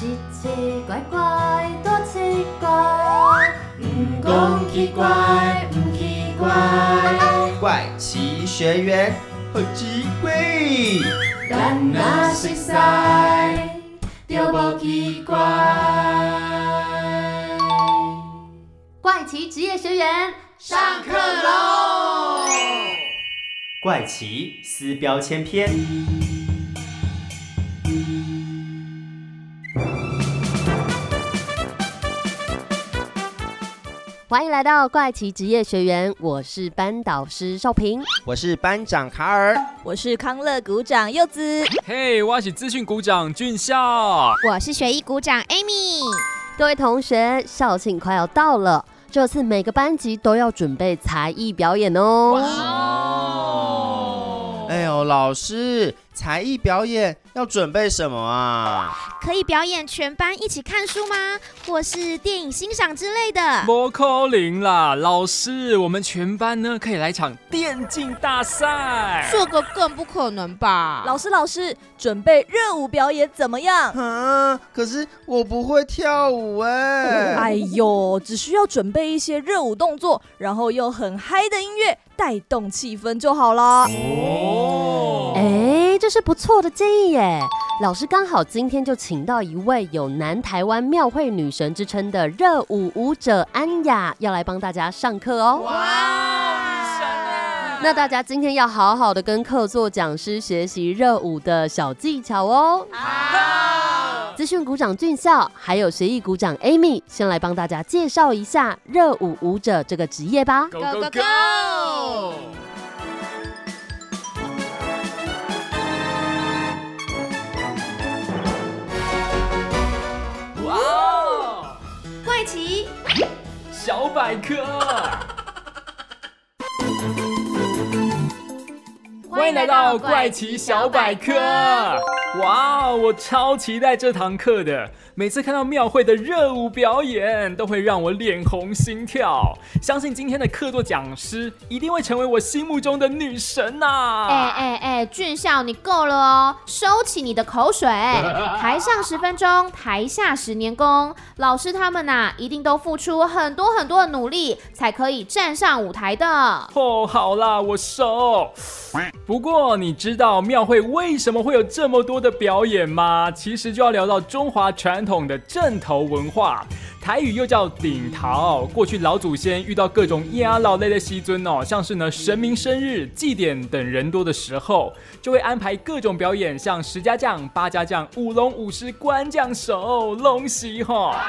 奇奇怪怪，多奇怪，唔讲奇怪，唔奇怪，怪奇学员好奇怪，但若熟悉就无奇怪。怪奇职业学员上课喽！怪奇撕标签篇。欢迎来到怪奇职业学员，我是班导师少平。我是班长卡尔，我是康乐股长柚子，嘿，我是资讯股长俊孝。我是学艺股长 Amy。各位同学，校庆快要到了，这次每个班级都要准备才艺表演哦。老师，才艺表演要准备什么啊？可以表演全班一起看书吗？或是电影欣赏之类的？莫扣零啦，老师，我们全班呢可以来场电竞大赛。这个更不可能吧？老师老师，准备热舞表演怎么样？啊，可是我不会跳舞哎。哎呦，只需要准备一些热舞动作，然后用很嗨的音乐带动气氛就好了。哦，哎，这是不错的建议耶！老师刚好今天就请到一位有南台湾庙会女神之称的热舞舞者安雅，要来帮大家上课哦。哇，神啊！那大家今天要好好的跟客座讲师学习热舞的小技巧哦。好，资讯股长俊孝，还有学艺股长 Amy，先来帮大家介绍一下热舞舞者这个职业吧。Go Go Go！小百科。欢迎来到怪奇小百科！哇，我超期待这堂课的。每次看到庙会的热舞表演，都会让我脸红心跳。相信今天的客座讲师一定会成为我心目中的女神呐、哎哎哎，俊孝，你够了哦，收起你的口水。台上十分钟，台下十年功。老师他们呐、一定都付出很多很多的努力，才可以站上舞台的。哦，好啦，我熟。不过你知道庙会为什么会有这么多的表演吗？其实就要聊到中华传统的正头文化，台语又叫顶桃。过去老祖先遇到各种压老类的西尊哦，像是呢神明生日、祭典等人多的时候，就会安排各种表演，像十家将、八家将、舞龙舞狮、官将手、龙席哈。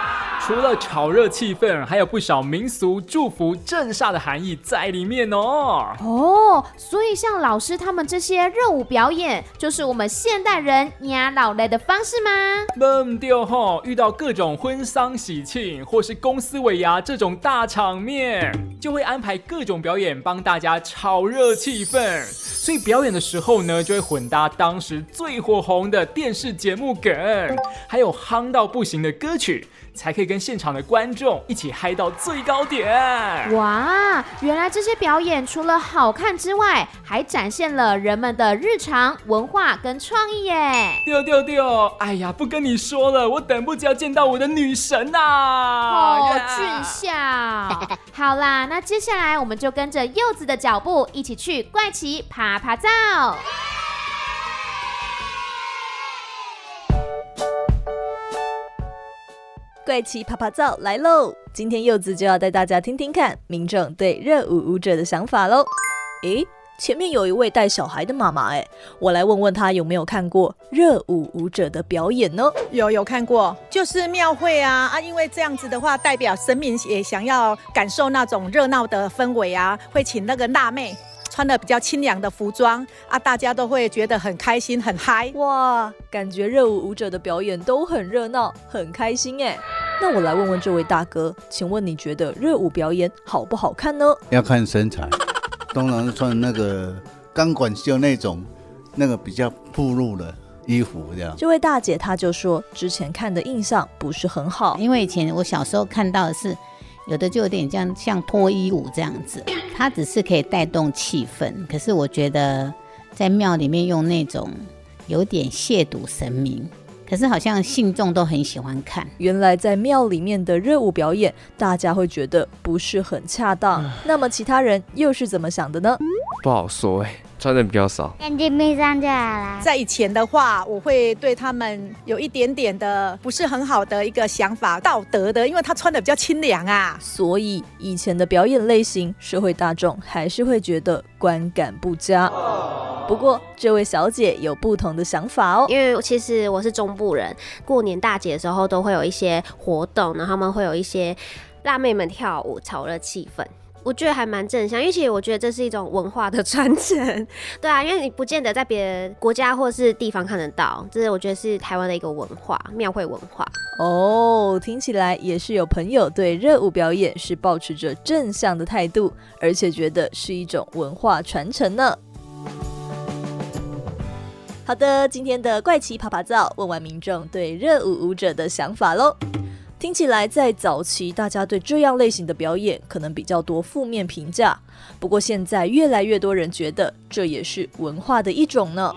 除了炒热气氛，还有不少民俗祝福镇煞的含义在里面哦。哦，所以像老师他们这些热舞表演，就是我们现代人压老类的方式吗？闷丢吼，遇到各种婚丧喜庆或是公司尾牙这种大场面，就会安排各种表演帮大家炒热气氛。所以表演的时候呢，就会混搭当时最火红的电视节目梗，还有夯到不行的歌曲，才可以跟现场的观众一起嗨到最高点。哇，原来这些表演除了好看之外，还展现了人们的日常文化跟创意耶。丢丢丢！哎呀，不跟你说了，我等不及要见到我的女神呐、哦，呀俊孝。好啦，那接下来我们就跟着柚子的脚步，一起去怪奇爬爬照。怪奇啪啪照来喽！今天柚子就要带大家听听看民众对热舞舞者的想法喽。诶，前面有一位带小孩的妈妈，诶，我来问问她有没有看过热舞舞者的表演呢？有有看过，就是庙会啊啊，因为这样子的话，代表神明也想要感受那种热闹的氛围啊，会请那个辣妹穿的比较清凉的服装啊，大家都会觉得很开心很嗨。哇，感觉热舞舞者的表演都很热闹，很开心哎。那我来问问这位大哥，请问你觉得热舞表演好不好看呢？要看身材，当然是穿那个钢管袖那种，那个比较暴露的衣服这样。这位大姐她就说，之前看的印象不是很好，因为以前我小时候看到的是，有的就有点像像脱衣舞这样子，它只是可以带动气氛。可是我觉得在庙里面用那种有点亵渎神明，可是好像信众都很喜欢看。原来在庙里面的热舞表演，大家会觉得不是很恰当。那么其他人又是怎么想的呢？不好说哎，穿的比较少。眼睛闭上就好了。在以前的话，我会对他们有一点点的不是很好的一个想法，道德的，因为他穿的比较清凉啊。所以以前的表演类型，社会大众还是会觉得观感不佳。不过这位小姐有不同的想法哦，因为其实我是中部人，过年大节的时候都会有一些活动，然后他们会有一些辣妹们跳舞，炒热气氛。我觉得还蛮正向，因为其实我觉得这是一种文化的传承，对啊，因为你不见得在别的国家或是地方看得到，这是我觉得是台湾的一个文化，庙会文化。哦，听起来也是有朋友对热舞表演是保持着正向的态度，而且觉得是一种文化传承呢。好的，今天的怪奇爬爬灶问完民众对热舞舞者的想法喽。听起来在早期，大家对这样类型的表演可能比较多负面评价。不过现在越来越多人觉得这也是文化的一种呢。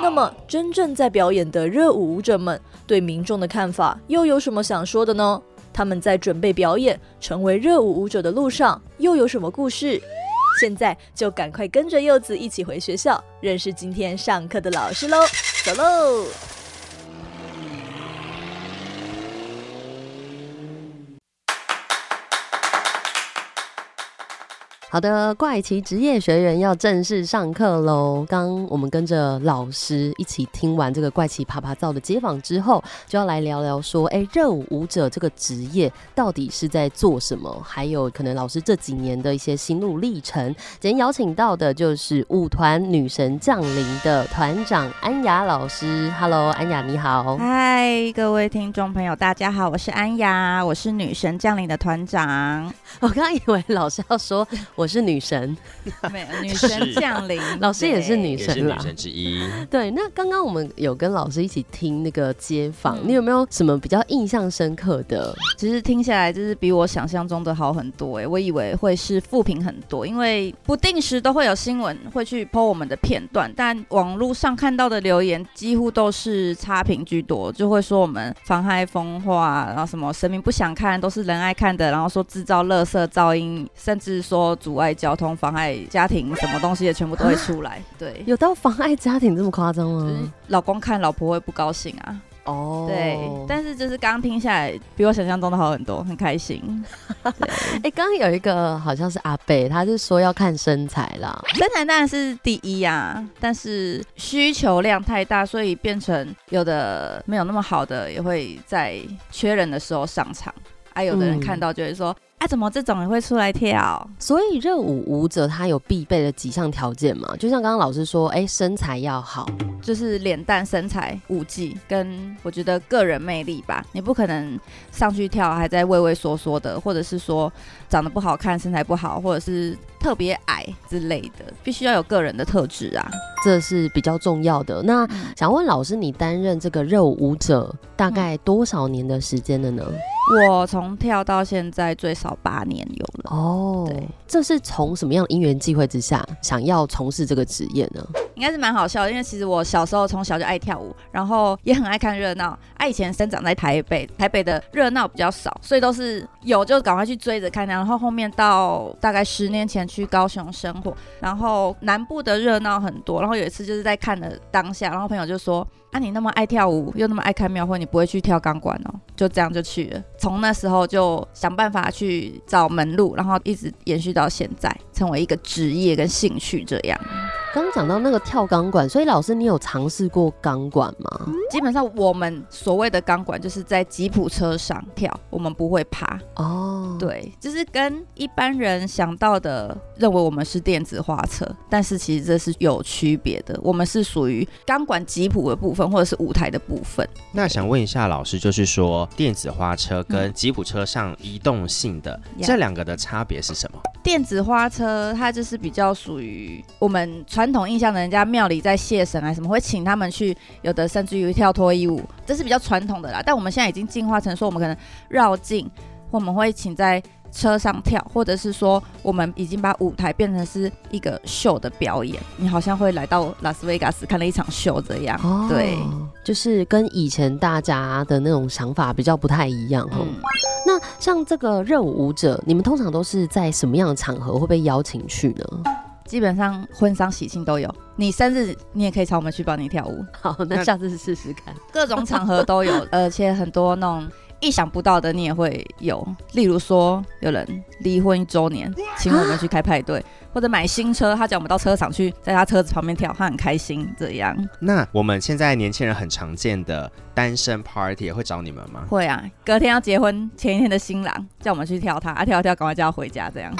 那么真正在表演的热舞舞者们对民众的看法又有什么想说的呢？他们在准备表演成为热舞舞者的路上又有什么故事？现在就赶快跟着柚子一起回学校，认识今天上课的老师喽！走喽！好的，怪奇职业学员要正式上课喽！刚我们跟着老师一起听完这个怪奇爬爬灶的街访之后，就要来聊聊说，哎，热舞舞者这个职业到底是在做什么？还有可能老师这几年的一些心路历程。今天邀请到的就是舞团女神降临的团长安雅老师。Hello，安雅你好。嗨，各位听众朋友，大家好，我是安雅，我是女神降临的团长。我刚刚以为老师要说。我是女神，没有 女神降临，老师也是女神啦，女神之一。对，那刚刚我们有跟老师一起听那个街访，你有没有什么比较印象深刻的？其实听下来就是比我想象中的好很多哎，我以为会是负评很多，因为不定时都会有新闻会去剖我们的片段，但网络上看到的留言几乎都是差评居多，就会说我们妨害风化，然后什么神明不想看，都是人爱看的，然后说制造垃圾噪音，甚至说。阻碍交通、妨碍家庭，什么东西也全部都会出来。对，有到妨碍家庭这么夸张吗？老公看老婆会不高兴啊。哦，对，但是就是刚刚听下来，比我想象中的好很多，很开心。哎，刚刚有一个好像是阿贝，他是说要看身材啦，身材当然是第一呀，但是需求量太大，所以变成有的没有那么好的，也会在缺人的时候上场。还有的人看到就会说。啊，怎么这种也会出来跳？所以热舞舞者他有必备的几项条件嘛？就像刚刚老师说，哎，身材要好，就是脸蛋、身材、舞技，跟我觉得个人魅力吧。你不可能上去跳还在畏畏缩缩的，或者是说长得不好看、身材不好，或者是特别矮之类的，必须要有个人的特质啊，这是比较重要的。那想问老师，你担任这个热舞舞者大概多少年的时间了呢？我从跳到现在最少八年有了哦。对，这是从什么样的因缘际会之下想要从事这个职业呢？应该是蛮好笑，因为其实我小时候从小就爱跳舞，然后也很爱看热闹。爱以前生长在台北，台北的热闹比较少，所以都是有就赶快去追着看。然后后面到大概十年前去高雄生活，然后南部的热闹很多。然后有一次就是在看的当下，然后朋友就说。啊，你那么爱跳舞，又那么爱看庙会，你不会去跳钢管哦？就这样就去了。从那时候就想办法去找门路，然后一直延续到现在，成为一个职业跟兴趣这样。刚讲到那个跳钢管，所以老师你有尝试过钢管吗？基本上我们所谓的钢管就是在吉普车上跳，我们不会爬。哦，对，就是跟一般人想到的认为我们是电子花车，但是其实这是有区别的。我们是属于钢管吉普的部分，或者是舞台的部分。那想问一下老师，就是说电子花车跟吉普车上移动性的这两个的差别是什么？电子花车呃，他就是比较属于我们。传统印象的人家庙里在谢神啊什么，会请他们去，有的甚至于跳脱衣舞，这是比较传统的啦。但我们现在已经进化成说，我们可能绕境，我们会请在车上跳，或者是说我们已经把舞台变成是一个秀的表演，你好像会来到拉斯维加斯看了一场秀这样。哦对，就是跟以前大家的那种想法比较不太一样哦。嗯，那像这个热舞舞者，你们通常都是在什么样的场合会被邀请去呢？基本上婚丧喜庆都有。你生日你也可以找我们去帮你跳舞，好，那那下次试试看。各种场合都有，而且很多那种。意想不到的你也会有，例如说有人离婚一周年，请我们去开派对，或者买新车，他叫我们到车厂去，在他车子旁边跳，他很开心。这样那我们现在年轻人很常见的单身 party 也会找你们吗？会啊，隔天要结婚前一天的新郎叫我们去跳他，啊跳一跳，赶快叫他回家，这样。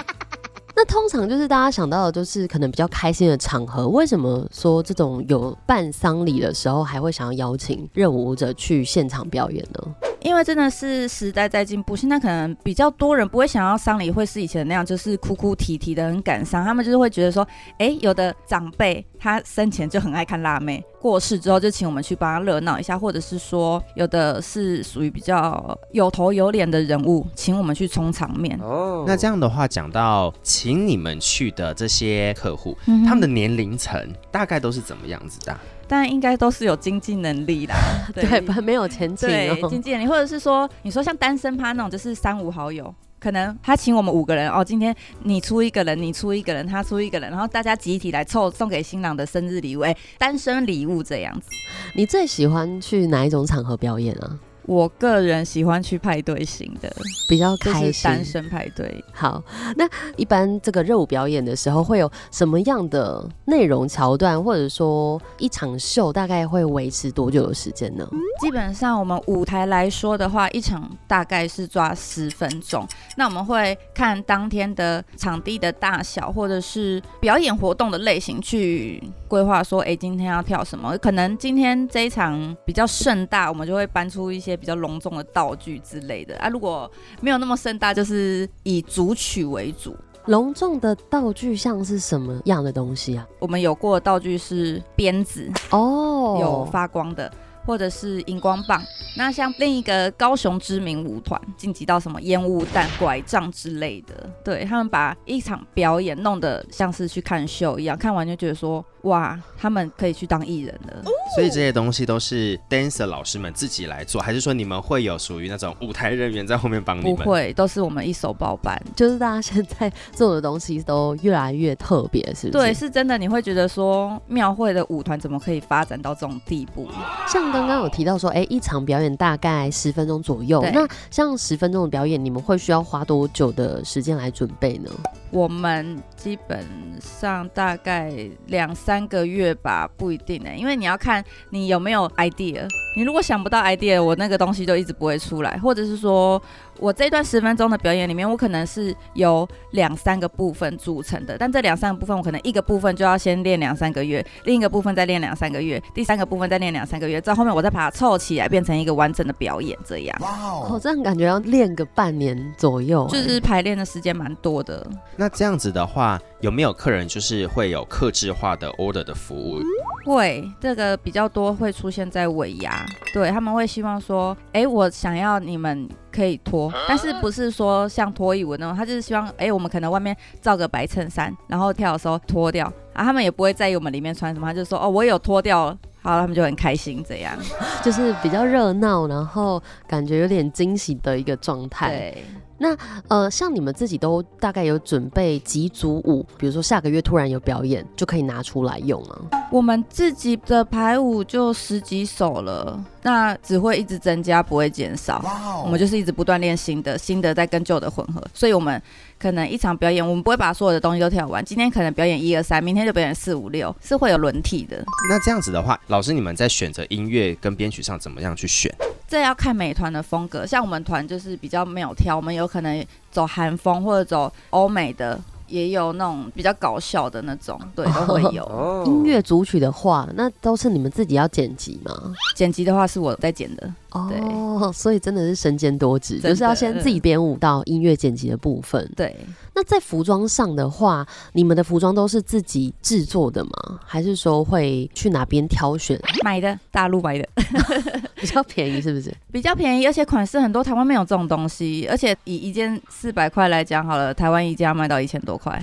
那通常就是大家想到的，就是可能比较开心的场合。为什么说这种有办丧礼的时候，还会想要邀请热舞者去现场表演呢？因为真的是时代在进步，现在可能比较多人不会想要丧礼会是以前那样，就是哭哭啼啼的很感伤，他们就是会觉得说，哎，有的长辈他生前就很爱看辣妹，过世之后就请我们去帮他热闹一下，或者是说有的是属于比较有头有脸的人物，请我们去充场面。哦那这样的话，讲到请你们去的这些客户，嗯他们的年龄层大概都是怎么样子的啊？但应该都是有经济能力啦，对，吧没有前景对，经济能力，或者是说，你说像单身趴那种，就是三五好友，可能他请我们五个人哦，今天你出一个人，你出一个人，他出一个人，然后大家集体来凑送给新郎的生日礼物，哎，单身礼物这样子。你最喜欢去哪一种场合表演啊？我个人喜欢去派对型的，比较就是开心。单身派对。好，那一般这个热舞表演的时候，会有什么样的内容桥段，或者说一场秀大概会维持多久的时间呢？基本上我们舞台来说的话，一场大概是抓十分钟。那我们会看当天的场地的大小，或者是表演活动的类型去规划说，哎，今天要跳什么？可能今天这一场比较盛大，我们就会搬出一些比较隆重的道具之类的啊。如果没有那么盛大，就是以主曲为主。隆重的道具像是什么样的东西啊？我们有过的道具是鞭子，哦，有发光的，或者是荧光棒。那像另一个高雄知名舞团晋级到什么烟雾弹、拐杖之类的，对他们把一场表演弄得像是去看秀一样，看完就觉得说哇，他们可以去当艺人了。所以这些东西都是 dancer 老师们自己来做，还是说你们会有属于那种舞台人员在后面帮你们？不会，都是我们一手包办。就是大家现在做的东西都越来越特别，是不是？对，是真的，你会觉得说庙会的舞团怎么可以发展到这种地步？像刚刚有提到说，哎、一场表演大概十分钟左右。那像十分钟的表演，你们会需要花多久的时间来准备呢？我们基本上大概两三个月吧，不一定呢、因为你要看你有没有 idea。你如果想不到 idea，我那个东西就一直不会出来，或者是说我这段十分钟的表演里面，我可能是由两三个部分组成的，但这两三个部分，我可能一个部分就要先练两三个月，另一个部分再练两三个月，第三个部分再练两三个月，到后面我再把它凑起来，变成一个完整的表演，这样哦，这样感觉要练个半年左右、哎就是排练的时间蛮多的。那这样子的话，有没有客人就是会有克制化的 order 的服务？会，这个比较多会出现在尾牙，对他们会希望说，哎，我想要你们可以脱，但是不是说像脱衣舞那种，他就是希望，哎，我们可能外面罩个白衬衫，然后跳的时候脱掉，啊，他们也不会在意我们里面穿什么，他就说，哦，我有脱掉，好，他们就很开心这样。就是比较热闹，然后感觉有点惊喜的一个状态。对，那呃，像你们自己都大概有准备几组舞，比如说下个月突然有表演，就可以拿出来用啊。我们自己的排舞就十几首了，那只会一直增加，不会减少。我们就是一直不断练新的，新的在跟旧的混合，所以我们可能一场表演，我们不会把所有的东西都跳完。今天可能表演一二三，明天就表演四五六，是会有轮替的。那这样子的话，老师你们在选择音乐跟编曲上怎么样去选？这要看美团的风格，像我们团就是比较没有挑，我们有可能走韩风或者走欧美的，也有那种比较搞笑的那种，对，都会有。哦音乐组曲的话，那都是你们自己要剪辑吗？剪辑的话是我在剪的，哦，所以真的是身兼多职，就是要先自己编舞到音乐剪辑的部分。对，那在服装上的话，你们的服装都是自己制作的吗？还是说会去哪边挑选？买的，大陆买的，比较便宜是不是？比较便宜，而且款式很多，台湾没有这种东西。而且以一件四百块来讲好了，台湾一件要卖到一千多块。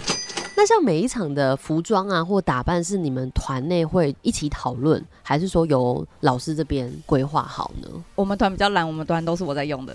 那像每一场的服装啊或打扮，是你们团内会一起讨论，还是说由老师这边规划好呢？我们团比较懒，我们团都是我在用的，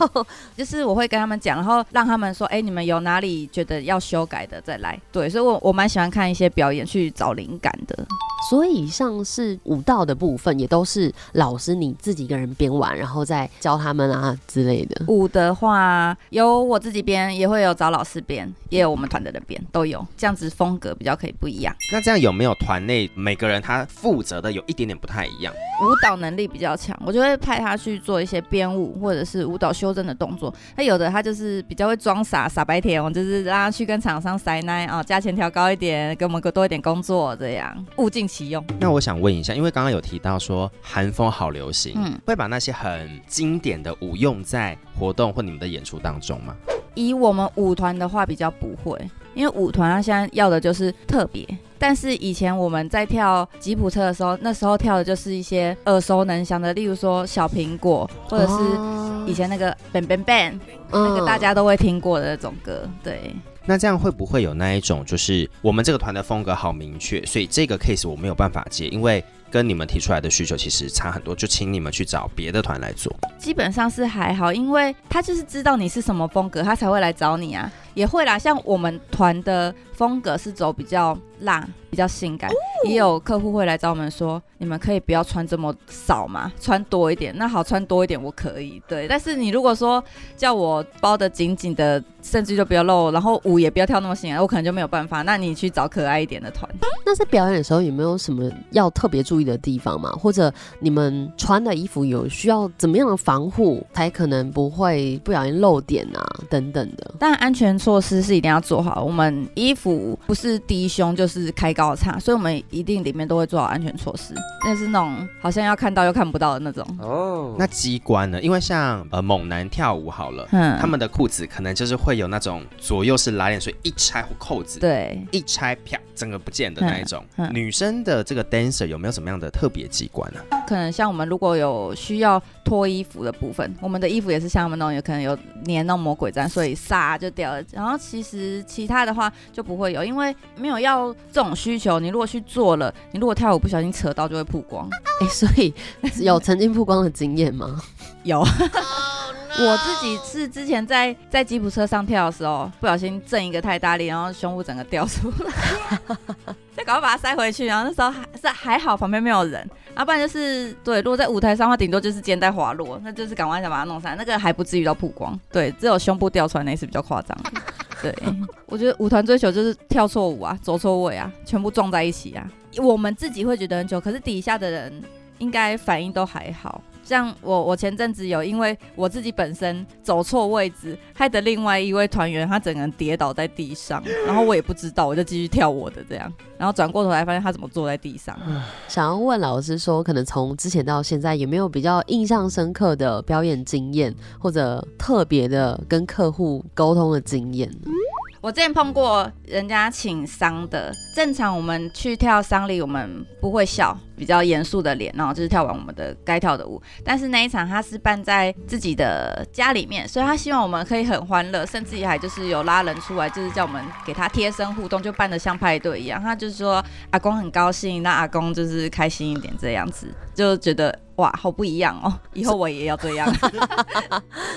就是我会跟他们讲，然后让他们说，哎、你们有哪里觉得要修改的再来。对，所以我我蛮喜欢看一些表演去找灵感的。所以像是舞蹈的部分，也都是老师你自己一个人编完，然后再教他们啊之类的。舞的话，有我自己编，也会有找老师编，也有我们团的人编，都有。这样子风格比较可以不一样。那这样有没有团内每个人他负责的有一点点不太一样？舞蹈能力比较强，我就会派他去做一些编舞或者是舞蹈修正的动作。那有的他就是比较会装傻傻白甜，我就是让他去跟厂商塞奶啊，价钱调高一点，给我们多一点工作，这样物尽其用。那我想问一下，因为刚刚有提到说韩风好流行，嗯会把那些很经典的舞用在活动或你们的演出当中吗？以我们舞团的话，比较不会，因为舞团它现在要的就是特别。但是以前我们在跳吉普车的时候，那时候跳的就是一些耳熟能详的，例如说小苹果，或者是哦以前那个 Bang Bang Bang，、那个大家都会听过的那种歌。对，那这样会不会有那一种，就是我们这个团的风格好明确，所以这个 case 我没有办法接，因为跟你们提出来的需求其实差很多，就请你们去找别的团来做。基本上是还好，因为他就是知道你是什么风格，他才会来找你啊。也会啦，像我们团的风格是走比较辣、比较性感，也有客户会来找我们说，你们可以不要穿这么少嘛，穿多一点。那好，穿多一点我可以，对。但是你如果说叫我包的紧紧的，甚至就不要露，然后舞也不要跳那么性感，我可能就没有办法。那你去找可爱一点的团。那在表演的时候有没有什么要特别注意的地方吗？或者你们穿的衣服有需要怎么样的防护，才可能不会不小心漏点啊等等的？当然，安全措施是一定要做好。我们衣服不是低胸就是开高叉，所以我们一定里面都会做好安全措施。那是那种好像要看到又看不到的那种。哦，那机关呢？因为像呃猛男跳舞好了，嗯他们的裤子可能就是会有那种左右是拉链，所以一拆扣子，对，一拆啪整个不见的那一种。嗯嗯女生的这个 dancer 有没有什么样的特别机关呢、可能像我们如果有需要脱衣服的部分，我们的衣服也是像他们那种有可能有粘那种魔鬼毡，所以撒就掉了。然后其实其他的话就不会有，因为没有要这种需求。你如果去做了，你如果跳舞不小心扯到就会曝光。哎、所以有曾经曝光的经验吗？有。我自己是之前在在吉普车上跳的时候，不小心震一个太大力，然后胸部整个掉出来，再赶快把它塞回去。然后那时候还是还好，旁边没有人，要、不然就是对，如果在舞台上的话，顶多就是肩带滑落，那就是赶快想把它弄上来，那个还不至于到曝光。对，只有胸部掉出来那一次比较夸张。对，我觉得舞团追求就是跳错舞啊，走错位啊，全部撞在一起啊。我们自己会觉得很久，可是底下的人应该反应都还好。像我，我前阵子有因为我自己本身走错位置，害得另外一位团员他整个人跌倒在地上，然后我也不知道，我就继续跳我的这样，然后转过头来发现他怎么坐在地上。想要问老师说，可能从之前到现在有没有比较印象深刻的表演经验，或者特别的跟客户沟通的经验？我之前碰过人家请丧的，正常我们去跳丧礼，我们不会笑，比较严肃的脸，然后就是跳完我们的该跳的舞。但是那一场他是办在自己的家里面，所以他希望我们可以很欢乐，甚至也还就是有拉人出来，就是叫我们给他贴身互动，就办的像派对一样。他就是说阿公很高兴，那阿公就是开心一点这样子，就觉得哇好不一样哦，以后我也要这样。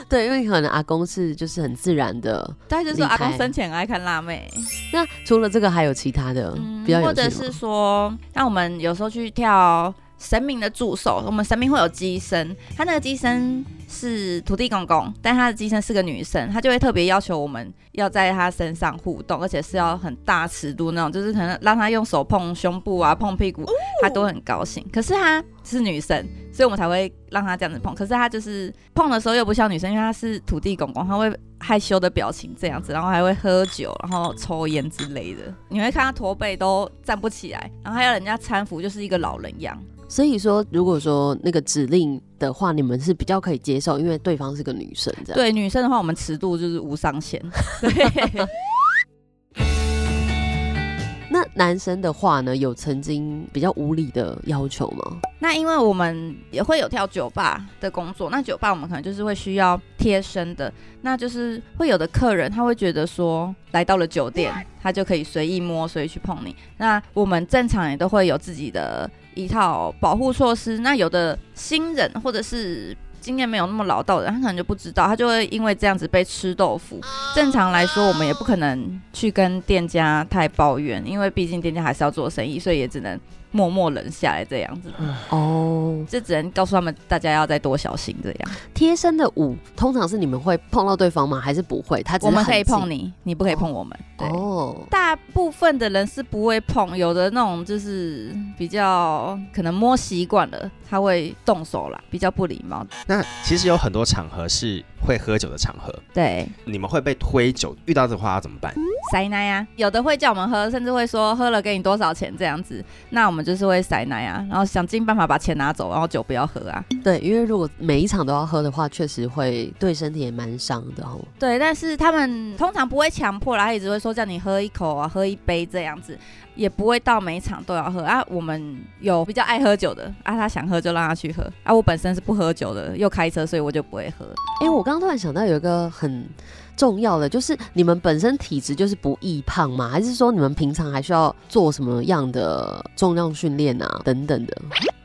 对，因为可能阿公是就是很自然的，大家就是说阿公生前爱看辣妹。那除了这个，还有其他的嗯比较有或者是说，那我们有时候去跳要神明的助手，我们神明会有机身，他那个机身是土地公公，但他的机身是个女生，他就会特别要求我们要在他身上互动，而且是要很大尺度那种，就是可能让他用手碰胸部啊、碰屁股，他都很高兴。可是他是女生，所以我们才会让他这样子碰。可是他就是碰的时候又不像女生，因为他是土地公公，他会害羞的表情这样子，然后还会喝酒，然后抽烟之类的。你会看他驼背都站不起来，然后还要人家搀扶，就是一个老人样。所以说，如果说那个指令的话，你们是比较可以接受，因为对方是个女生，这样。对女生的话，我们尺度就是无上限。对，那男生的话呢，有曾经比较无理的要求吗？那因为我们也会有跳酒吧的工作，那酒吧我们可能就是会需要贴身的，那就是会有的客人他会觉得说，来到了酒店，他就可以随意摸、随意去碰你。那我们正常也都会有自己的一套保护措施。那有的新人或者是经验没有那么老道的人，他可能就不知道，他就会因为这样子被吃豆腐。正常来说，我们也不可能去跟店家太抱怨，因为毕竟店家还是要做生意，所以也只能。默默忍下来这样子哦，这只能告诉他们大家要再多小心这样。贴身的舞通常是你们会碰到对方吗？还是不会？他我们可以碰你，你不可以碰我们。哦，大部分的人是不会碰，有的那种就是比较可能摸习惯了，他会动手啦，比较不礼貌。那其实有很多场合是会喝酒的场合，对，你们会被推酒，遇到这话要怎么办？塞奶啊，有的会叫我们喝，甚至会说喝了给你多少钱这样子。那我们就是会塞奶啊，然后想尽办法把钱拿走，然后酒不要喝啊。对，因为如果每一场都要喝的话，确实会对身体也蛮伤的哦。对，但是他们通常不会强迫啦，他一直会说叫你喝一口啊，喝一杯这样子，也不会到每一场都要喝啊。我们有比较爱喝酒的啊，他想喝就让他去喝啊。我本身是不喝酒的，又开车，所以我就不会喝。哎，我刚刚突然想到有一个很。重要的就是你们本身体质就是不易胖吗？还是说你们平常还需要做什么样的重量训练啊等等的？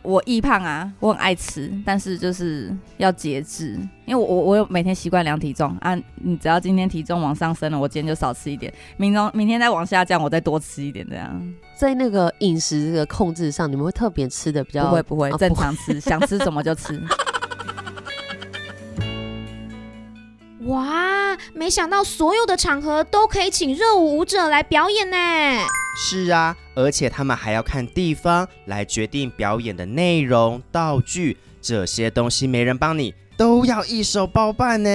我易胖啊，我很爱吃，但是就是要节制，因为我我我有每天习惯量体重啊。你只要今天体重往上升了，我今天就少吃一点；明中明天再往下降，我再多吃一点，这样。在那个饮食的控制上，你们会特别吃的比较不会不会正常吃，想吃什么就吃。哇，没想到所有的场合都可以请热舞舞者来表演呢。是啊，而且他们还要看地方来决定表演的内容、道具这些东西，没人帮你，都要一手包办呢。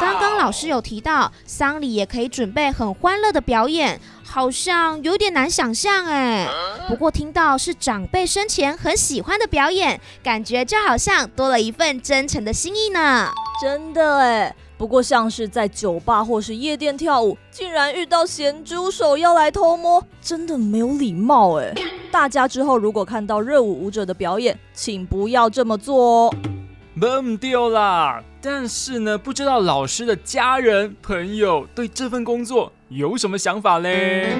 刚刚老师有提到，丧礼也可以准备很欢乐的表演，好像有点难想象哎。不过听到是长辈生前很喜欢的表演，感觉就好像多了一份真诚的心意呢。真的哎。不过，像是在酒吧或是夜店跳舞，竟然遇到咸猪手要来偷摸，真的没有礼貌哎！大家之后如果看到热舞舞者的表演，请不要这么做哦。懵掉啦！但是呢，不知道老师的家人朋友对这份工作有什么想法嘞？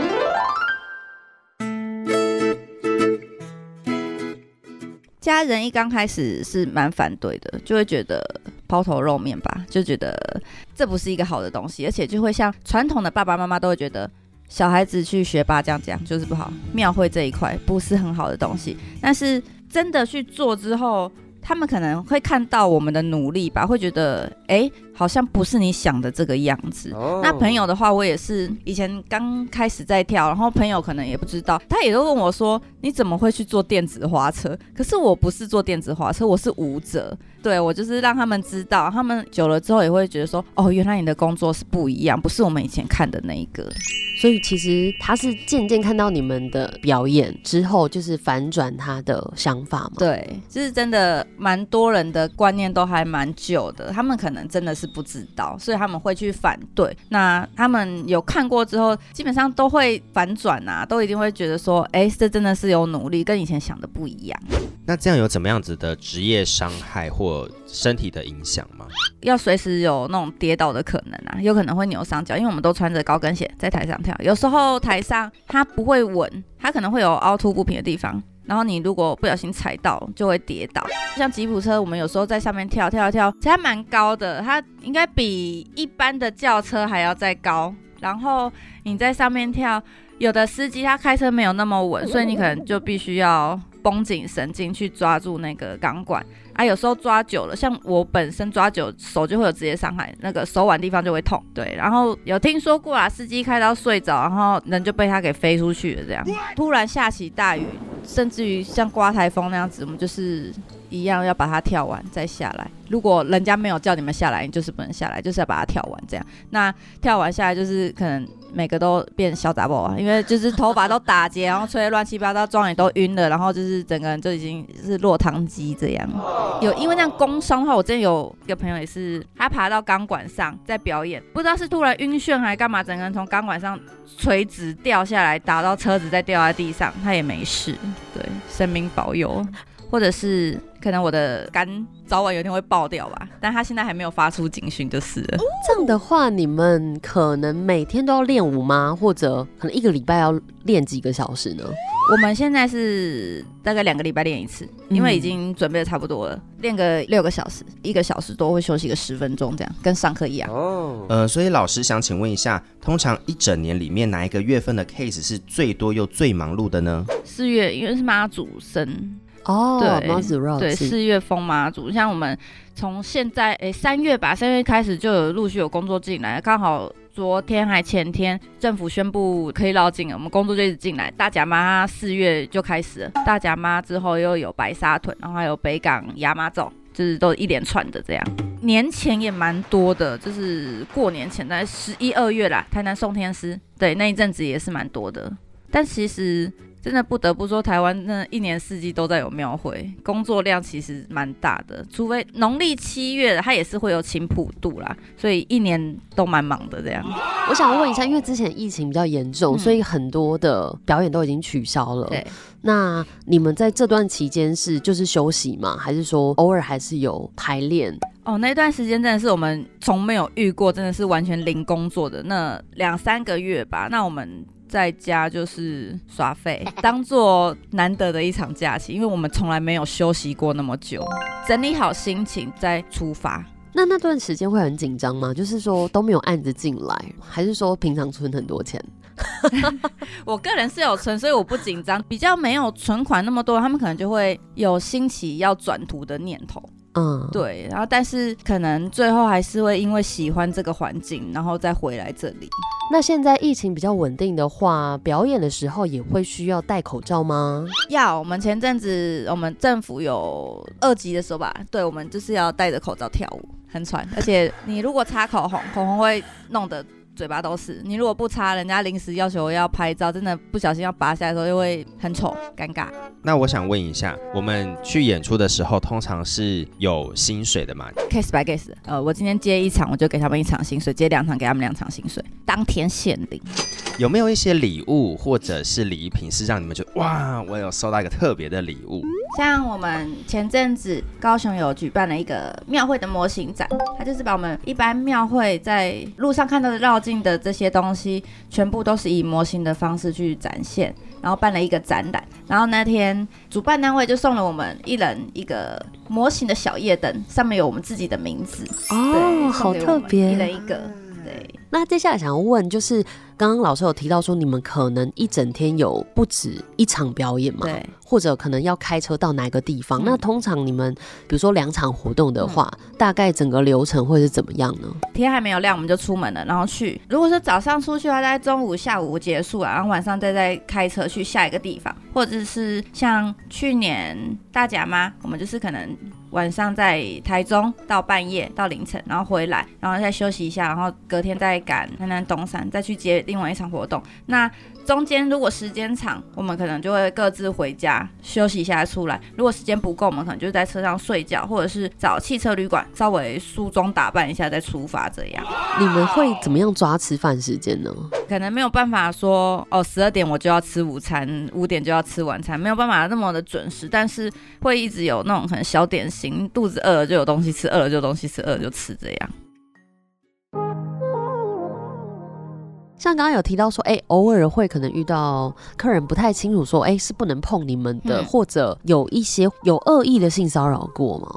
家人一刚开始是蛮反对的，就会觉得抛头露面吧，就觉得这不是一个好的东西，而且就会像传统的爸爸妈妈都会觉得小孩子去学霸这样讲就是不好，庙会这一块不是很好的东西。但是真的去做之后，他们可能会看到我们的努力吧，会觉得哎。好像不是你想的这个样子。那朋友的话，我也是以前刚开始在跳，然后朋友可能也不知道，他也都问我说：“你怎么会去做电子花车？”可是我不是做电子花车，我是舞者。对我就是让他们知道，他们久了之后也会觉得说：“哦，原来你的工作是不一样，不是我们以前看的那一个。”所以其实他是渐渐看到你们的表演之后，就是反转他的想法嘛。对，就是真的蛮多人的观念都还蛮旧的，他们可能真的是。是不知道，所以他们会去反对。那他们有看过之后，基本上都会反转啊，都一定会觉得说，哎，这真的是有努力，跟以前想的不一样。那这样有怎么样子的职业伤害或身体的影响吗？要随时有那种跌倒的可能啊，有可能会扭伤脚，因为我们都穿着高跟鞋在台上跳，有时候台上它不会稳，它可能会有凹凸不平的地方。然后你如果不小心踩到，就会跌倒。像吉普车，我们有时候在上面跳跳跳，其实蛮高的，它应该比一般的轿车还要再高。然后你在上面跳，有的司机他开车没有那么稳，所以你可能就必须要绷紧神经去抓住那个钢管。啊，有时候抓久了，像我本身抓久手就会有直接伤害，那个手腕地方就会痛。对，然后有听说过啊，司机开到睡着，然后人就被他给飞出去了，这样。突然下起大雨，甚至于像刮台风那样子，我们就是一样要把它跳完再下来。如果人家没有叫你们下来，你就是不能下来，就是要把它跳完这样。那跳完下来就是可能每个都变小杂宝啊，因为就是头发都打结，然后吹得乱七八糟，妆也都晕了，然后就是整个人就已经是落汤鸡这样。有因为那样工伤的话，我之前有一个朋友也是，他爬到钢管上在表演，不知道是突然晕眩还干嘛，整个人从钢管上垂直掉下来，打到车子再掉在地上，他也没事，对，生命保佑。或者是可能我的肝早晚有一天会爆掉吧，但他现在还没有发出警讯，就是了。这样的话，你们可能每天都要练舞吗？或者可能一个礼拜要练几个小时呢？我们现在是大概两个礼拜练一次，因为已经准备的差不多了，练个六个小时，一个小时多会休息个十分钟，这样跟上课一样。哦，呃，所以老师想请问一下，通常一整年里面哪一个月份的 case 是最多又最忙碌的呢？四月，因为是妈祖生。哦，对，妈祖绕对，四月封妈祖，像我们从现在诶三月吧，三月开始就有陆续有工作进来，刚好昨天还前天政府宣布可以绕境了，我们工作就一直进来。大甲妈四月就开始了，大甲妈之后又有白沙屯，然后还有北港亚妈走，就是都一连串的这样。年前也蛮多的，就是过年前在十一二月啦，台南送天师，对那一阵子也是蛮多的。但其实真的不得不说，台湾那一年四季都在有庙会，工作量其实蛮大的。除非农历七月，它也是会有请普渡啦，所以一年都蛮忙的这样。我想问一下，因为之前疫情比较严重，嗯所以很多的表演都已经取消了。对，那你们在这段期间是就是休息吗？还是说偶尔还是有排练？哦，那段时间真的是我们从没有遇过，真的是完全零工作的那两三个月吧。那我们在家就是耍废，当做难得的一场假期，因为我们从来没有休息过那么久，整理好心情再出发。那那段时间会很紧张吗？就是说都没有案子进来，还是说平常存很多钱？我个人是有存，所以我不紧张。比较没有存款那么多，他们可能就会有兴起要转图的念头。嗯，对，然后但是可能最后还是会因为喜欢这个环境，然后再回来这里。那现在疫情比较稳定的话，表演的时候也会需要戴口罩吗？要，我们前阵子我们政府有二级的时候吧，对我们就是要戴着口罩跳舞，很喘。而且你如果擦口红，口红会弄得嘴巴都是；你如果不擦，人家临时要求要拍照，真的不小心要拔下来的时候，又会很丑，尴尬。那我想问一下，我们去演出的时候，通常是有薪水的嘛？case by case，呃，我今天接一场，我就给他们一场薪水；接两场，给他们两场薪水，当天限定。有没有一些礼物或者是礼品是让你们觉得哇，我有收到一个特别的礼物？像我们前阵子高雄有举办了一个庙会的模型展，它就是把我们一般庙会在路上看到的绕境的这些东西，全部都是以模型的方式去展现，然后办了一个展览。然后那天主办单位就送了我们一人一个模型的小夜灯，上面有我们自己的名字。哦，好特别，一人一个。对，那接下来想要问，就是刚刚老师有提到说，你们可能一整天有不止一场表演嘛？对，或者可能要开车到哪个地方？嗯那通常你们比如说两场活动的话，大概整个流程会是怎么样呢？天还没有亮，我们就出门了，然后去。如果是早上出去的话，大概中午、下午结束了，然后晚上再再开车去下一个地方，或者是像去年大甲妈，我们就是可能晚上在台中到半夜到凌晨，然后回来，然后再休息一下，然后隔天再赶台南东山，再去接另外一场活动。那中间如果时间长，我们可能就会各自回家休息一下再出来。如果时间不够，我们可能就在车上睡觉，或者是找汽车旅馆稍微梳妆打扮一下再出发。这样你们会怎么样抓吃饭时间呢？可能没有办法说哦，十二点我就要吃午餐，五点就要吃晚餐，没有办法那么的准时，但是会一直有那种可能小点心，肚子饿了就有东西吃，饿了就有东西吃，饿了就吃这样。像刚刚有提到说，哎、偶尔会可能遇到客人不太清楚说，哎、是不能碰你们的，嗯或者有一些有恶意的性骚扰过吗？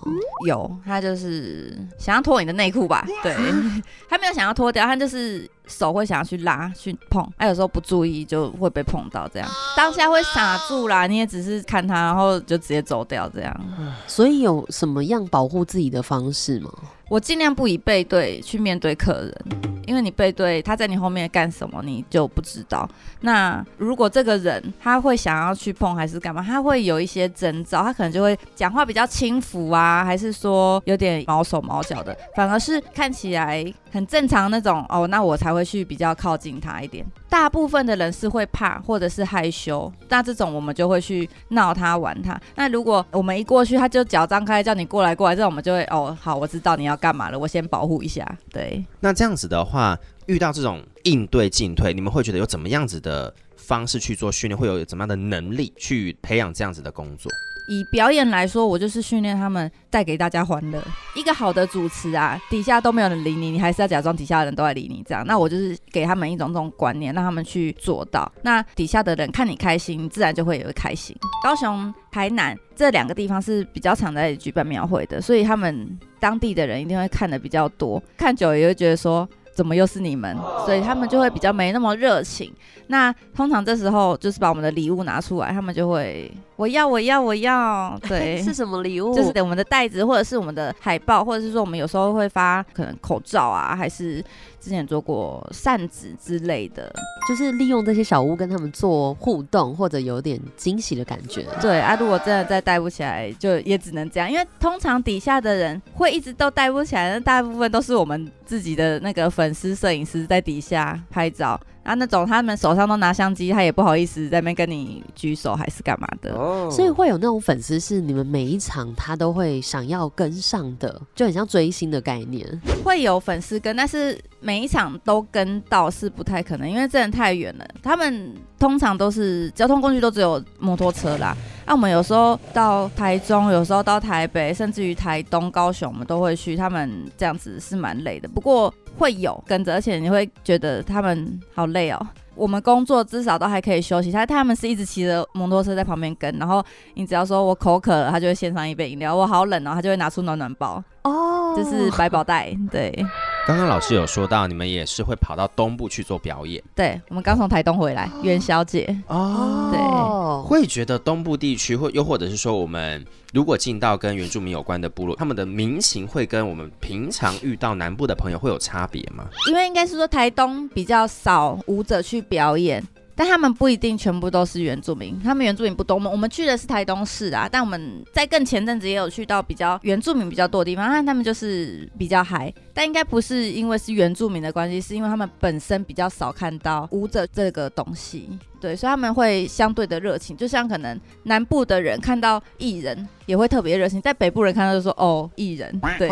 有，他就是想要脱你的内裤吧？对，他没有想要脱掉，他就是手会想要去拉去碰，他有时候不注意就会被碰到，这样当下会傻住啦，你也只是看他，然后就直接走掉这样。所以有什么样保护自己的方式吗？我尽量不以背对去面对客人，因为你背对他在你后面干什么，你就不知道。那如果这个人他会想要去碰还是干嘛，他会有一些征兆，他可能就会讲话比较轻浮啊，还是说有点毛手毛脚的，反而是看起来很正常那种哦，那我才会会去比较靠近他一点。大部分的人是会怕或者是害羞，那这种我们就会去闹他玩他。那如果我们一过去，他就脚张开叫你过来过来，这种我们就会哦好，我知道你要干嘛了，我先保护一下。对，那这样子的话，遇到这种应对进退，你们会觉得有怎么样子的方式去做训练，会有怎么样的能力去培养这样子的工作？以表演来说，我就是训练他们带给大家欢乐。一个好的主持啊，底下都没有人理你，你还是要假装底下的人都在理你，这样。那我就是给他们一种这种观念，让他们去做到。那底下的人看你开心，自然就会也会开心。高雄、台南这两个地方是比较常在举办庙会的，所以他们当地的人一定会看的比较多，看久了也会觉得说。怎么又是你们？所以他们就会比较没那么热情。那通常这时候就是把我们的礼物拿出来，他们就会我要我要我要。对，是什么礼物？就是我们的袋子，或者是我们的海报，或者是说我们有时候会发可能口罩啊，还是之前做过扇子之类的，就是利用这些小屋跟他们做互动，或者有点惊喜的感觉。对啊，如果真的再带不起来，就也只能这样，因为通常底下的人会一直都带不起来，那大部分都是我们自己的那个粉丝摄影师在底下拍照。啊，那种他们手上都拿相机，他也不好意思在那边跟你举手还是干嘛的，所以会有那种粉丝是你们每一场他都会想要跟上的，就很像追星的概念。会有粉丝跟，但是每一场都跟到是不太可能，因为真的太远了。他们通常都是交通工具都只有摩托车啦。那我们有时候到台中，有时候到台北，甚至于台东、高雄，我们都会去。他们这样子是蛮累的，不过。会有跟着，而且你会觉得他们好累哦。我们工作至少都还可以休息，他他们是一直骑着摩托车在旁边跟，然后你只要说我口渴了，他就会献上一杯饮料。我好冷哦，他就会拿出暖暖包哦，就是百宝袋。对，刚刚老师有说到，你们也是会跑到东部去做表演。对，我们刚从台东回来，元宵节哦，对，会觉得东部地区，或又或者是说我们。如果进到跟原住民有关的部落，他们的民情会跟我们平常遇到南部的朋友会有差别吗？因为应该是说台东比较少舞者去表演。但他们不一定全部都是原住民，他们原住民不多。我们我们去的是台东市啊，但我们在更前阵子也有去到比较原住民比较多的地方，但他们就是比较嗨。但应该不是因为是原住民的关系，是因为他们本身比较少看到舞者这个东西，对，所以他们会相对的热情。就像可能南部的人看到艺人也会特别热情，在北部人看到就说哦艺人，对，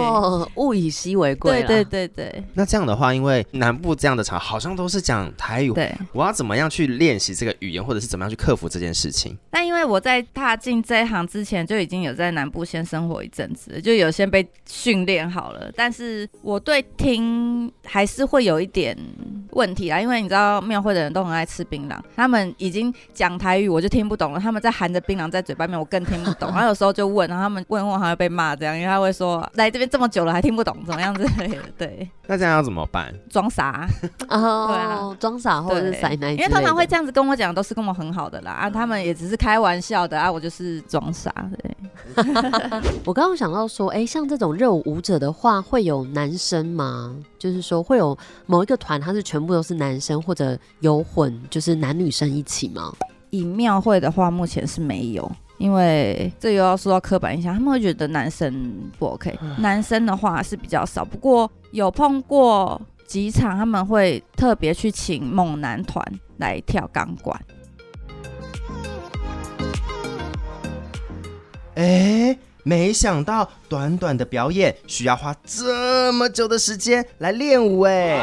物以稀为贵。对对对对。那这样的话，因为南部这样的场好像都是讲台语，对，我要怎么样去练习这个语言，或者是怎么样去克服这件事情？那因为我在踏进这一行之前就已经有在南部先生活一阵子，就有先被训练好了，但是。我对听还是会有一点问题啦，因为你知道庙会的人都很爱吃槟榔，他们已经讲台语我就听不懂了，他们在含着槟榔在嘴巴里面我更听不懂，然后有时候就问，然后他们问问还会被骂这样，因为他会说来这边这么久了还听不懂怎么样之类的，对。那这样要怎么办？装傻 哦，装傻或者是塞奶，因为通常会这样子跟我讲都是跟我很好的啦，啊，他们也只是开玩笑的啊，我就是装傻。对，我刚刚想到说，哎，像这种热舞舞者的话会。有男生吗？就是说会有某一个团，他是全部都是男生，或者有混，就是男女生一起吗？以庙会的话，目前是没有，因为这又要说到刻板印象，他们会觉得男生不 OK。男生的话是比较少，不过有碰过几场，他们会特别去请猛男团来跳钢管。哎。没想到短短的表演需要花这么久的时间来练舞哎，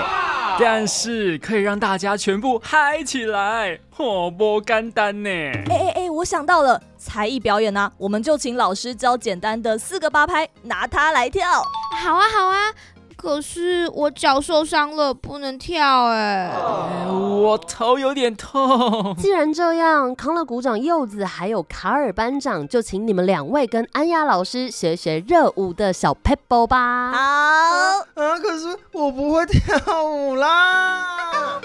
但是可以让大家全部嗨起来，好不简单呢！哎哎哎，我想到了才艺表演呢，我们就请老师教简单的四个八拍，拿它来跳。好啊好啊。可是我脚受伤了，不能跳哎。我头有点痛。既然这样，康乐股长柚子还有卡尔班长，就请你们两位跟安雅老师学学热舞的小 pebble 吧。好啊，可是我不会跳舞啦。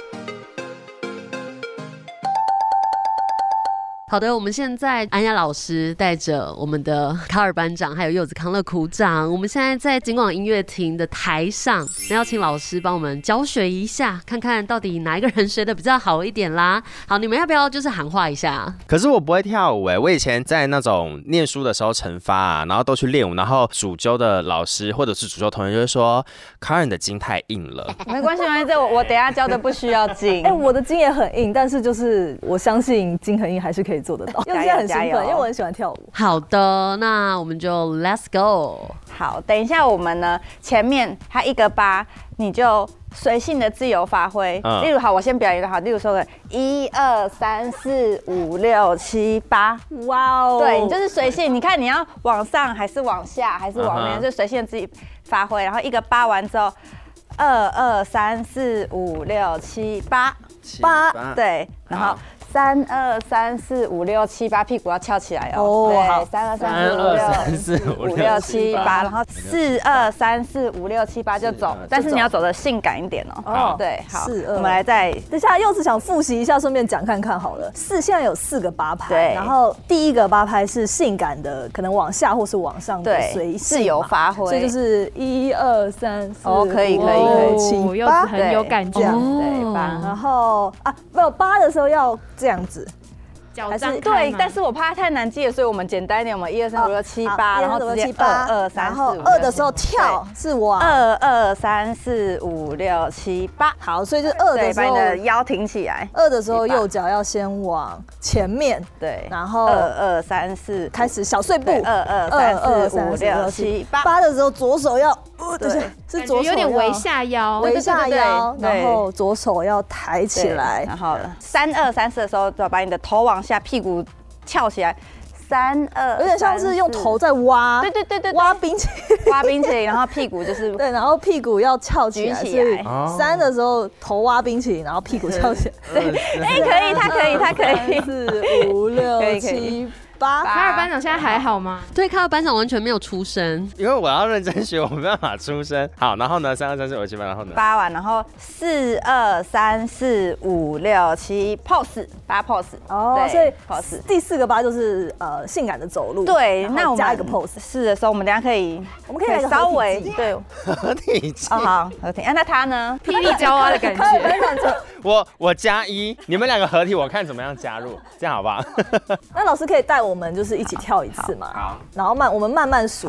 好的，我们现在安雅老师带着我们的卡尔班长还有柚子康乐苦长，我们现在在金广音乐厅的台上，那要请老师帮我们教学一下，看看到底哪一个人学的比较好一点啦。好，你们要不要就是喊话一下？可是我不会跳舞哎，我以前在那种念书的时候惩罚啊，然后都去练舞，然后主修的老师或者是主修同学就会说，卡尔你的筋太硬了。没关系，没关系，这我我等下教的不需要 筋。哎、我的筋也很硬，但是就是我相信筋很硬还是可以做得到。因为现在很兴奋，因为我很喜欢跳舞。好的，那我们就 Let's go。好，等一下我们呢，前面它一个八，你就随性的自由发挥。嗯例如，好，我先表演的好，例如说个一二三四五六七八，哇哦，对你就是随性，你看你要往上还是往下还是往那边，嗯就随性地自己发挥。然后一个八完之后，二二三四五六七八，八对，然后好。三二三四五六七八，屁股要翘起来哦。哦三二三三四五六五五六七八，然后四二三四五六七八就走，但是你要走的性感一点哦。哦。对，好，四二。我们来再等一下，柚子想复习一下，顺便讲看看好了。四现在有四个八拍，对。然后第一个八拍是性感的，可能往下或是往上的对随性自由嘛发挥。所以就是一二三四哦可以五可以可以六七柚子八很有感觉。对八然后啊，没有八的时候要这样子，还是张开，对但是我怕它太难记了，所以我们简单一点，我们一二三四五六七八，然后直接一二二二三然四二的时候跳是往二二三四五六七八，好，所以就是二对，把你的时候的腰挺起来，二的时候右脚要先往前面，对，然后二二三四开始小碎步。二，二二三四五六七八，八的时候左手要，呃，等一下是左手有点微下腰，微下腰，对。对对然后左手要抬起来，然后三二三四的时候，就要把你的头往下，屁股翘起来，三二，有点像是用头在在挖，对对对对，挖冰淇淋，挖冰淇淋，然后屁股就是 对，然后屁股要翘起来，举起来。三的时候头挖冰淇淋，然后屁股翘起来，对哎，可以，他可以，他可以，四五六可以可以七八，卡尔班长现在还好吗？对，卡尔班长完全没有出声，因为我要认真学，我没办法出声。好，然后呢，三二三四五六七八，然后呢？八完，然后四二三四五六七 pose 八 pose，哦，对所以 pose。第四个八就是呃性感的走路，对，那我们加一个 pose，是的时候，我们等下可以，我们可以稍微对，哦合体技。好，合体。啊，那他呢？霹雳娇娃的感觉。我我加一，你们两个合体，我看怎么样加入，这样好不好？那老师可以带我们就是一起跳一次嘛？好，然后慢我们慢慢数。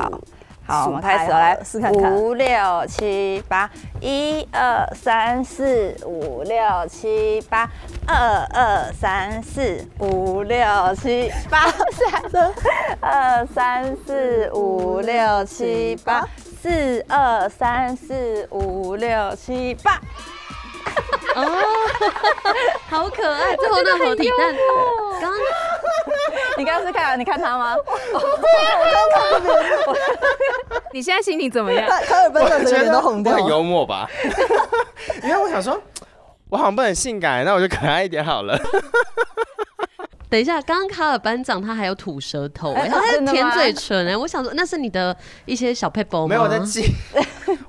好，我们开始来试看看五六七八，一二三四五六七八，二二三四五六七八，三二三四五六七八，四二三四五六七八。哦，好可爱，最后那合体蛋，刚刚你刚刚是看你看他吗？你现在心情怎么样？卡卡尔班长整个脸都红掉我很。幽默吧？因为我想说，我好像不很性感，那我就可爱一点好了。等一下，刚刚卡尔班长他还有吐舌头、他在真的吗舔嘴唇哎、我想说那是你的一些小配包吗？没有，我在记，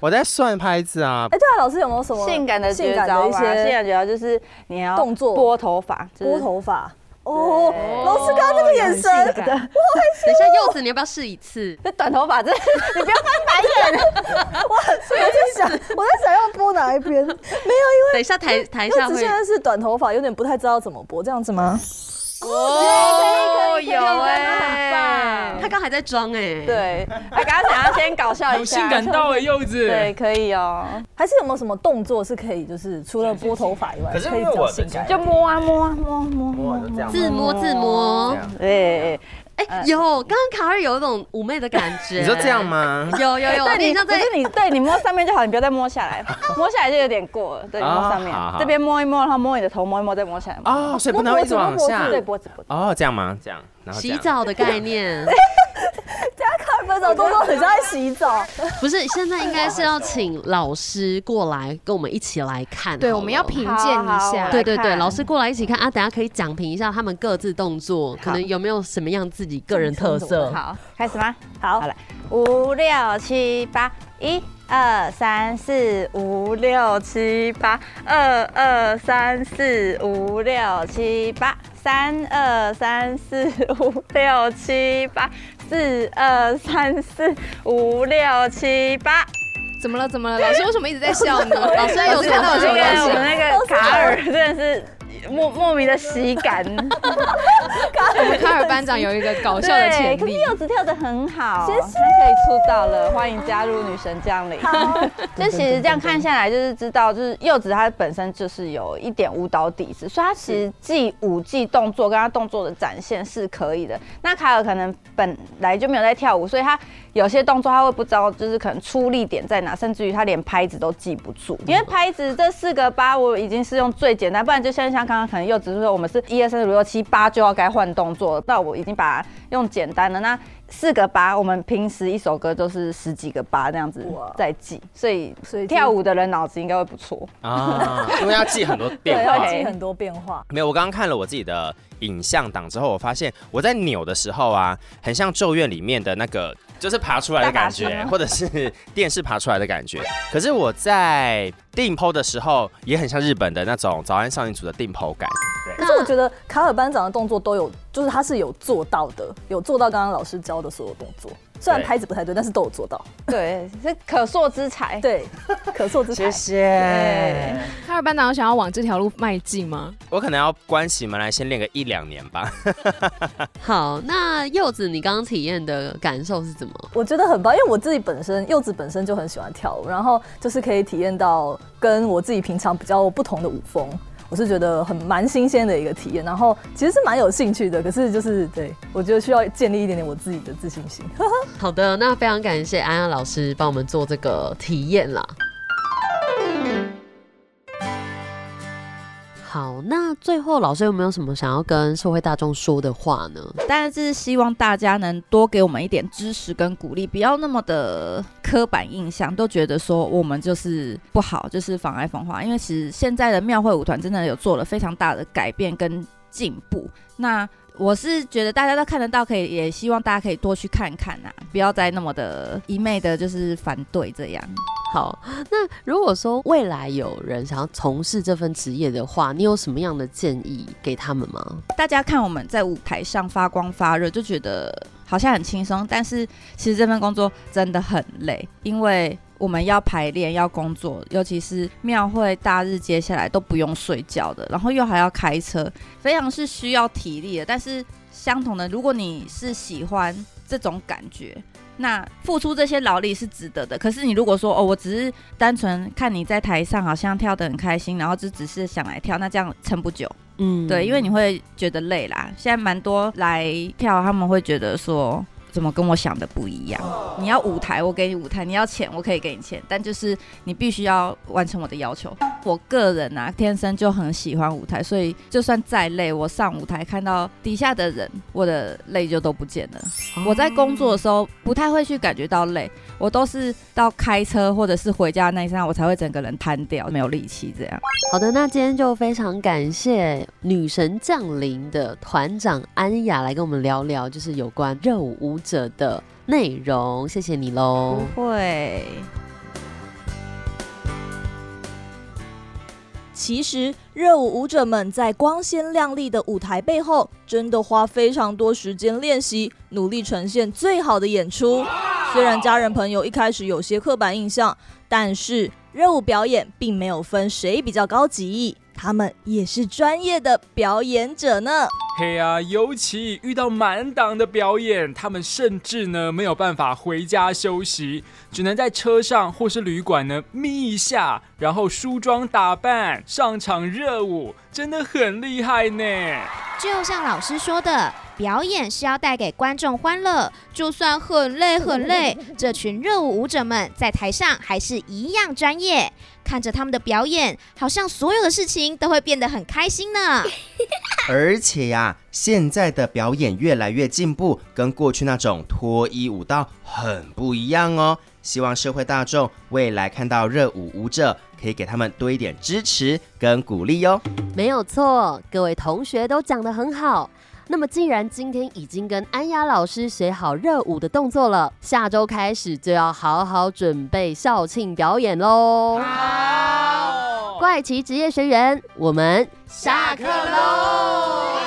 我在算拍子啊哎，。对啊，老师有没有什么性感的性感的一绝招吧，性些感绝招就是你要动作拨头发，就是拨头发？哦，老师刚刚那个眼神，很性感 等一下，柚子你要不要试一次？这短头发，这 你不要翻白眼。我我在想，我在想要拨哪一边？没有，因为等一下台台柚下会子现在是短头发，有点不太知道怎么拨，这样子吗？哦，有哎哎，他刚还在装哎、，对，他刚刚想要先搞笑一下，性感到哎，柚子。对，可以哦，还是有没有什么动作是可以，就是除了拨头发以外，可以因为我的比较性感？就摸啊摸啊摸啊摸啊摸自摸自摸。对，哎、有，刚刚卡尔有一种妩媚的感觉。你说这样？吗？有有有，对你你像在不是你对你摸上面就好，你不要再摸下来，摸下来就有点过了。对，你摸上面这边摸一摸，然后摸你的头，摸一摸，再摸下来。哦，所以不能一直往下。对，脖子脖子。哦，这样吗？这样，然后这洗。澡的概念，卡尔班长动作很像在洗澡，不是现在应该是要请老师过来跟我们一起来看。对，我们要评鉴一下。对对对，老师过来一起看啊，等下可以讲评一下他们各自动作，可能有没有什么样自己个人特色。好，开始吗？好。好了，五六七八，一二三四五六七八，二二三四五六七八，三二三四五六七八，四二三四五六七八。怎么了？怎么了？老师为什么一直在笑呢？老师有有看到我什么那个东西？我那个卡尔真的是莫莫名的喜感。我 们卡尔班长有一个搞笑的潜对，可是。柚子跳的很好，谢谢她可以出道了，欢迎加入女神降临。就其实这样看下来，就是知道，就是柚子她本身就是有一点舞蹈底子，所以她其实既舞技动作跟她动作的展现是可以的。那卡尔可能本来就没有在跳舞，所以他有些动作他会不知道，就是可能出力点在哪，甚至于他连拍子都记不住。因为拍子这四个八我已经是用最简单，不然就像像刚刚可能又只是说我们是一二三四五六七八就要该换动作，那我已经把它用简单的那。四个八，我们平时一首歌都是十几个八这样子在记，所以所以跳舞的人脑子应该会不错啊，因为要记很多变，化，要记很多变化。没有，我刚刚看了我自己的影像档之后，我发现我在扭的时候啊，很像《咒怨》里面的那个，就是爬出来的感觉，或者是电视爬出来的感觉。可是我在定剖的时候，也很像日本的那种早安少女组的定剖感。可是我觉得卡尔班长的动作都有，就是他是有做到的，有做到刚刚老师教的所有动作。虽然拍子不太对，但是都有做到。对，是可塑之才。对，可塑之才。谢谢。卡尔班长有想要往这条路迈进吗？我可能要关起门来先练个一两年吧。好，那柚子，你刚刚体验的感受是怎么？我觉得很棒，因为我自己本身柚子本身就很喜欢跳舞，然后就是可以体验到跟我自己平常比较不同的舞风，我是觉得很蛮新鲜的一个体验，然后其实是蛮有兴趣的，可是就是对我觉得需要建立一点点我自己的自信心。好的，那非常感谢安安老师帮我们做这个体验啦。好，那最后老师有没有什么想要跟社会大众说的话呢？当然是希望大家能多给我们一点支持跟鼓励，不要那么的刻板印象，都觉得说我们就是不好，就是妨碍风化。因为其实现在的庙会舞团真的有做了非常大的改变跟进步。那我是觉得大家都看得到，可以也希望大家可以多去看看呐、不要再那么的一昧的就是反对这样。好，那如果说未来有人想要从事这份职业的话，你有什么样的建议给他们吗？大家看我们在舞台上发光发热，就觉得好像很轻松，但是其实这份工作真的很累，因为我们要排练、要工作，尤其是庙会大日接下来都不用睡觉的，然后又还要开车，非常是需要体力的。但是相同的，如果你是喜欢这种感觉。那付出这些劳力是值得的，可是你如果说哦，我只是单纯看你在台上好像跳得很开心，然后就只是想来跳，那这样撑不久。嗯，对，因为你会觉得累啦。现在蛮多来跳，他们会觉得说。怎么跟我想的不一样？你要舞台，我给你舞台；你要钱，我可以给你钱，但就是你必须要完成我的要求。我个人啊，天生就很喜欢舞台，所以就算再累，我上舞台看到底下的人，我的累就都不见了。我在工作的时候不太会去感觉到累，我都是到开车或者是回家那一刹，我才会整个人瘫掉，没有力气这样。好的，那今天就非常感谢女神降临的团长安雅来跟我们聊聊，就是有关热舞舞者的内容，谢谢你喽。不会。其实，热舞舞者们在光鲜亮丽的舞台背后，真的花非常多时间练习，努力呈现最好的演出。虽然家人朋友一开始有些刻板印象，但是热舞表演并没有分谁比较高级，他们也是专业的表演者呢。嘿啊，尤其遇到满档的表演，他们甚至呢没有办法回家休息，只能在车上或是旅馆呢眯一下，然后梳妆打扮上场热舞，真的很厉害呢。就像老师说的，表演是要带给观众欢乐，就算很累很累，这群热舞舞者们在台上还是一样专业。看着他们的表演，好像所有的事情都会变得很开心呢。而且呀，现在的表演越来越进步，跟过去那种脱衣舞蹈很不一样哦。希望社会大众未来看到热舞舞者，可以给他们多一点支持跟鼓励哟。没有错，各位同学都讲得很好。那么，既然今天已经跟安雅老师学好热舞的动作了，下周开始就要好好准备校庆表演喽。好，怪奇职业学员，我们下课喽。